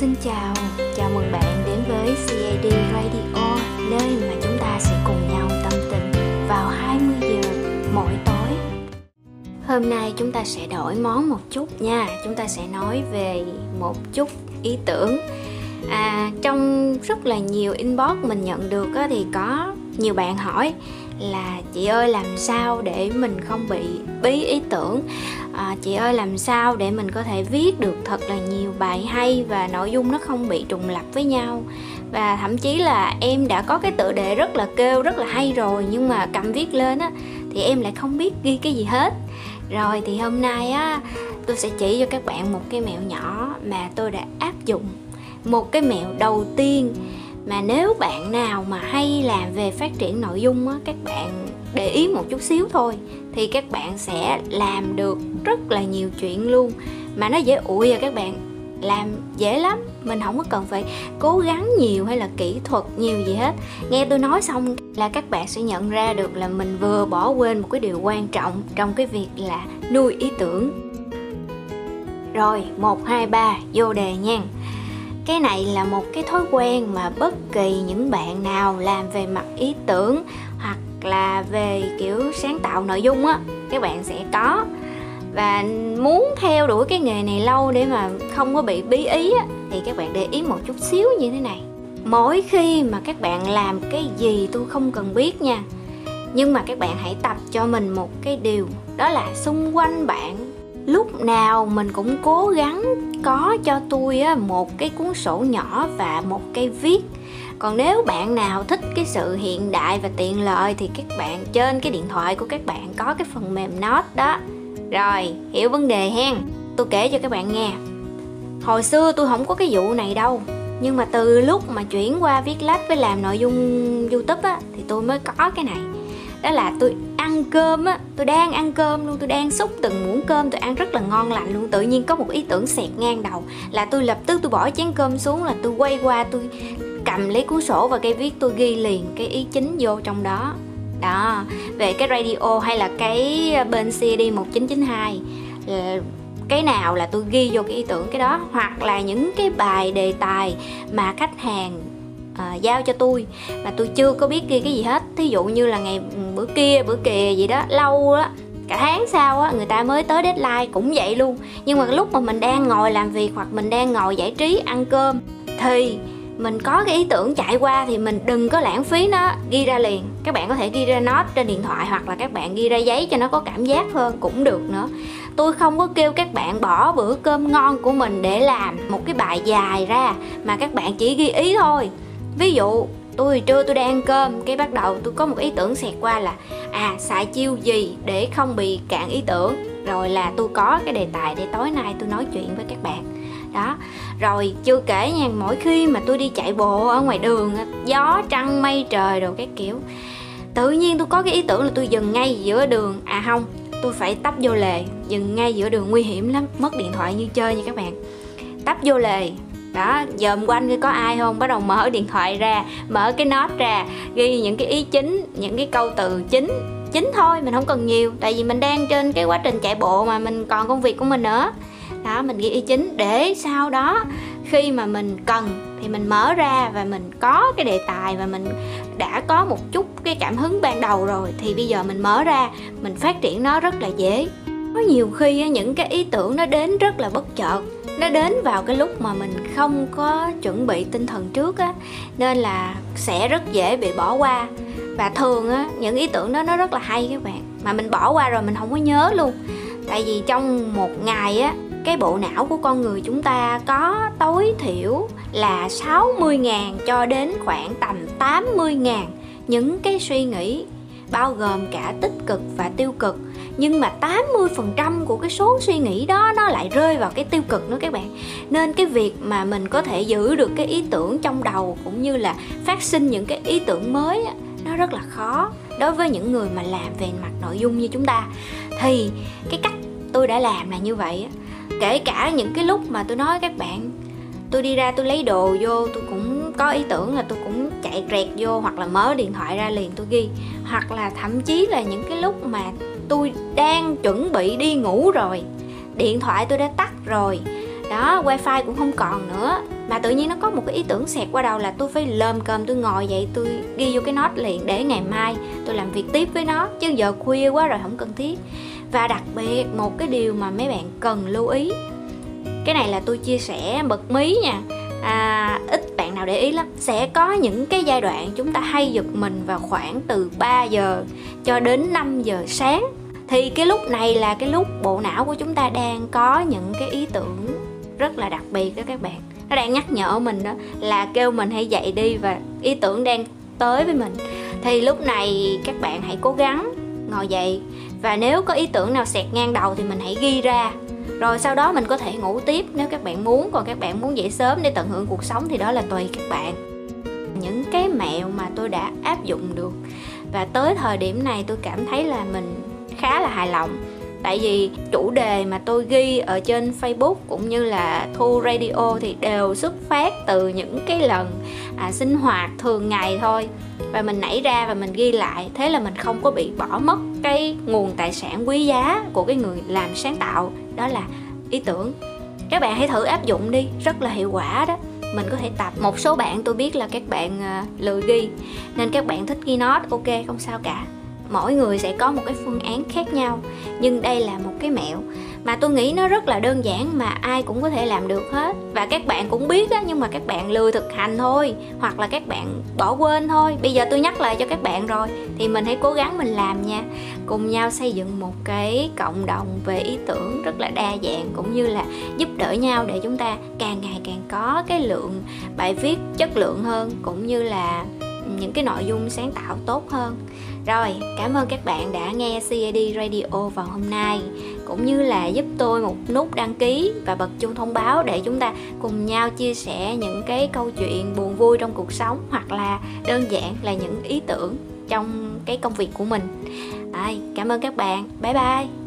xin chào, chào mừng bạn đến với CAD Radio, nơi mà chúng ta sẽ cùng nhau tâm tình vào 20 giờ mỗi tối. Hôm nay chúng ta sẽ đổi món một chút nha, chúng ta sẽ nói về một chút ý tưởng. À, trong rất là nhiều inbox mình nhận được á, thì có nhiều bạn hỏi là chị ơi làm sao để mình không bị bí ý tưởng à, chị ơi làm sao để mình có thể viết được thật là nhiều bài hay và nội dung nó không bị trùng lặp với nhau? Và thậm chí là em đã có cái tựa đề rất là kêu rất là hay rồi nhưng mà cầm viết lên á thì em lại không biết ghi cái gì hết. Rồi thì hôm nay á tôi sẽ chỉ cho các bạn một cái mẹo nhỏ mà tôi đã áp dụng. Một cái mẹo đầu tiên mà nếu bạn nào mà hay làm về phát triển nội dung á các bạn để ý một chút xíu thôi, thì các bạn sẽ làm được rất là nhiều chuyện luôn. Mà nó dễ ủi à các bạn, làm dễ lắm. Mình không có cần phải cố gắng nhiều hay là kỹ thuật nhiều gì hết. Nghe tôi nói xong là các bạn sẽ nhận ra được là mình vừa bỏ quên một cái điều quan trọng trong cái việc là nuôi ý tưởng. Rồi, một, hai, ba, vô đề nha. Cái này là một cái thói quen mà bất kỳ những bạn nào làm về mặt ý tưởng hoặc là về kiểu sáng tạo nội dung á các bạn sẽ có. Và muốn theo đuổi cái nghề này lâu để mà không có bị bí ý á, thì các bạn để ý một chút xíu như thế này. Mỗi khi mà các bạn làm cái gì tôi không cần biết nha nhưng mà các bạn hãy tập cho mình một cái điều đó là xung quanh bạn lúc nào mình cũng cố gắng có cho tôi á, một cái cuốn sổ nhỏ và một cây viết. Còn nếu bạn nào thích cái sự hiện đại và tiện lợi thì các bạn trên cái điện thoại của các bạn có cái phần mềm note đó. Rồi hiểu vấn đề hen. Tôi kể cho các bạn nghe. Hồi xưa tôi không có cái vụ này đâu nhưng mà từ lúc mà chuyển qua viết lách với làm nội dung youtube á thì tôi mới có cái này. Đó là tôi ăn cơm á tôi đang ăn cơm luôn tôi đang xúc từng muỗng cơm tôi ăn rất là ngon lành luôn. Tự nhiên có một ý tưởng xẹt ngang đầu là tôi lập tức tôi bỏ chén cơm xuống là tôi quay qua tôi cầm lấy cuốn sổ và cây viết tôi ghi liền cái ý chính vô trong đó. Đó về cái radio hay là cái bên CD 1992 cái nào là tôi ghi vô cái ý tưởng cái đó hoặc là những cái bài đề tài mà khách hàng à, giao cho tôi mà tôi chưa có biết ghi cái gì hết thí dụ như là ngày ừ, bữa kia, bữa kìa gì đó, lâu á, cả tháng sau á, người ta mới tới deadline cũng vậy luôn. Nhưng mà lúc mà mình đang ngồi làm việc hoặc mình đang ngồi giải trí, ăn cơm, thì mình có cái ý tưởng chạy qua thì mình đừng có lãng phí nó, ghi ra liền. Các bạn có thể ghi ra note trên điện thoại hoặc là các bạn ghi ra giấy cho nó có cảm giác hơn cũng được nữa. Tôi không có kêu các bạn bỏ bữa cơm ngon của mình để làm một cái bài dài ra mà các bạn chỉ ghi ý thôi. Ví dụ tôi trưa tôi đang ăn cơm, cái bắt đầu tôi có một ý tưởng xẹt qua là à xài chiêu gì để không bị cạn ý tưởng? Rồi là tôi có cái đề tài để tối nay tôi nói chuyện với các bạn. Đó, rồi chưa kể nha, mỗi khi mà tôi đi chạy bộ ở ngoài đường gió, trăng, mây, trời đồ cái kiểu, tự nhiên tôi có cái ý tưởng là tôi dừng ngay giữa đường. À không, tôi phải tấp vô lề, dừng ngay giữa đường, nguy hiểm lắm, mất điện thoại như chơi nha các bạn. Tấp vô lề đó dòm quanh có ai không? Bắt đầu mở điện thoại ra, mở cái nốt ra, ghi những cái ý chính, những cái câu từ chính chính thôi, mình không cần nhiều. Tại vì mình đang trên cái quá trình chạy bộ mà mình còn công việc của mình nữa. Đó, mình ghi ý chính để sau đó khi mà mình cần thì mình mở ra và mình có cái đề tài và mình đã có một chút cái cảm hứng ban đầu rồi thì bây giờ mình mở ra, mình phát triển nó rất là dễ. Có nhiều khi những cái ý tưởng nó đến rất là bất chợt nó đến vào cái lúc mà mình không có chuẩn bị tinh thần trước á, nên là sẽ rất dễ bị bỏ qua. Và thường á, những ý tưởng đó nó rất là hay các bạn. Mà mình bỏ qua rồi mình không có nhớ luôn. Tại vì trong một ngày á, cái bộ não của con người chúng ta có tối thiểu là 60.000 cho đến khoảng tầm 80.000 những cái suy nghĩ, bao gồm cả tích cực và tiêu cực nhưng mà 80% của cái số suy nghĩ đó, nó lại rơi vào cái tiêu cực nữa các bạn. Nên cái việc mà mình có thể giữ được cái ý tưởng trong đầu cũng như là phát sinh những cái ý tưởng mới nó rất là khó đối với những người mà làm về mặt nội dung như chúng ta. Thì cái cách tôi đã làm là như vậy kể cả những cái lúc mà tôi nói các bạn, tôi đi ra tôi lấy đồ vô, tôi cũng có ý tưởng là tôi cũng chạy rẹt vô hoặc là mở điện thoại ra liền tôi ghi. Hoặc là thậm chí là những cái lúc mà tôi đang chuẩn bị đi ngủ rồi. Điện thoại tôi đã tắt rồi. Đó wifi cũng không còn nữa. Mà tự nhiên nó có một cái ý tưởng xẹt qua đầu là tôi phải lơm cơm. Tôi ngồi dậy tôi ghi vô cái nốt liền để ngày mai tôi làm việc tiếp với nó. Chứ giờ khuya quá rồi không cần thiết. Và đặc biệt một cái điều mà mấy bạn cần lưu ý. Cái này là tôi chia sẻ bật mí nha. À, ít nào để ý lắm. Sẽ có những cái giai đoạn chúng ta hay giật mình vào khoảng từ 3 giờ cho đến 5 giờ sáng. Thì cái lúc này là cái lúc bộ não của chúng ta đang có những cái ý tưởng rất là đặc biệt đó các bạn. Nó đang nhắc nhở mình đó là kêu mình hãy dậy đi và ý tưởng đang tới với mình. Thì lúc này các bạn hãy cố gắng ngồi dậy và nếu có ý tưởng nào xẹt ngang đầu thì mình hãy ghi ra rồi sau đó mình có thể ngủ tiếp nếu các bạn muốn. Còn các bạn muốn dậy sớm để tận hưởng cuộc sống thì đó là tùy các bạn. Những cái mẹo mà tôi đã áp dụng được. Và tới thời điểm này tôi cảm thấy là mình khá là hài lòng. Tại vì chủ đề mà tôi ghi ở trên facebook cũng như là thu radio thì đều xuất phát từ những cái lần à, sinh hoạt thường ngày thôi. Và mình nảy ra và mình ghi lại. Thế là mình không có bị bỏ mất cái nguồn tài sản quý giá của cái người làm sáng tạo đó là ý tưởng. Các bạn hãy thử áp dụng đi rất là hiệu quả đó. Mình có thể tập. Một số bạn tôi biết là các bạn uh, lười ghi nên các bạn thích ghi nốt ok không sao cả mỗi người sẽ có một cái phương án khác nhau, nhưng đây là một cái mẹo. Mà tôi nghĩ nó rất là đơn giản mà ai cũng có thể làm được hết. Và các bạn cũng biết á, nhưng mà các bạn lười thực hành thôi, hoặc là các bạn bỏ quên thôi. Bây giờ tôi nhắc lại cho các bạn rồi, thì mình hãy cố gắng mình làm nha. Cùng nhau xây dựng một cái cộng đồng về ý tưởng rất là đa dạng, cũng như là giúp đỡ nhau để chúng ta càng ngày càng có cái lượng bài viết chất lượng hơn, cũng như là những cái nội dung sáng tạo tốt hơn. Rồi, cảm ơn các bạn đã nghe CAD Radio vào hôm nay Cũng như là giúp tôi một nút đăng ký và bật chuông thông báo Để chúng ta cùng nhau chia sẻ những cái câu chuyện buồn vui trong cuộc sống Hoặc là đơn giản là những ý tưởng trong cái công việc của mình. À, Cảm ơn các bạn, bye bye.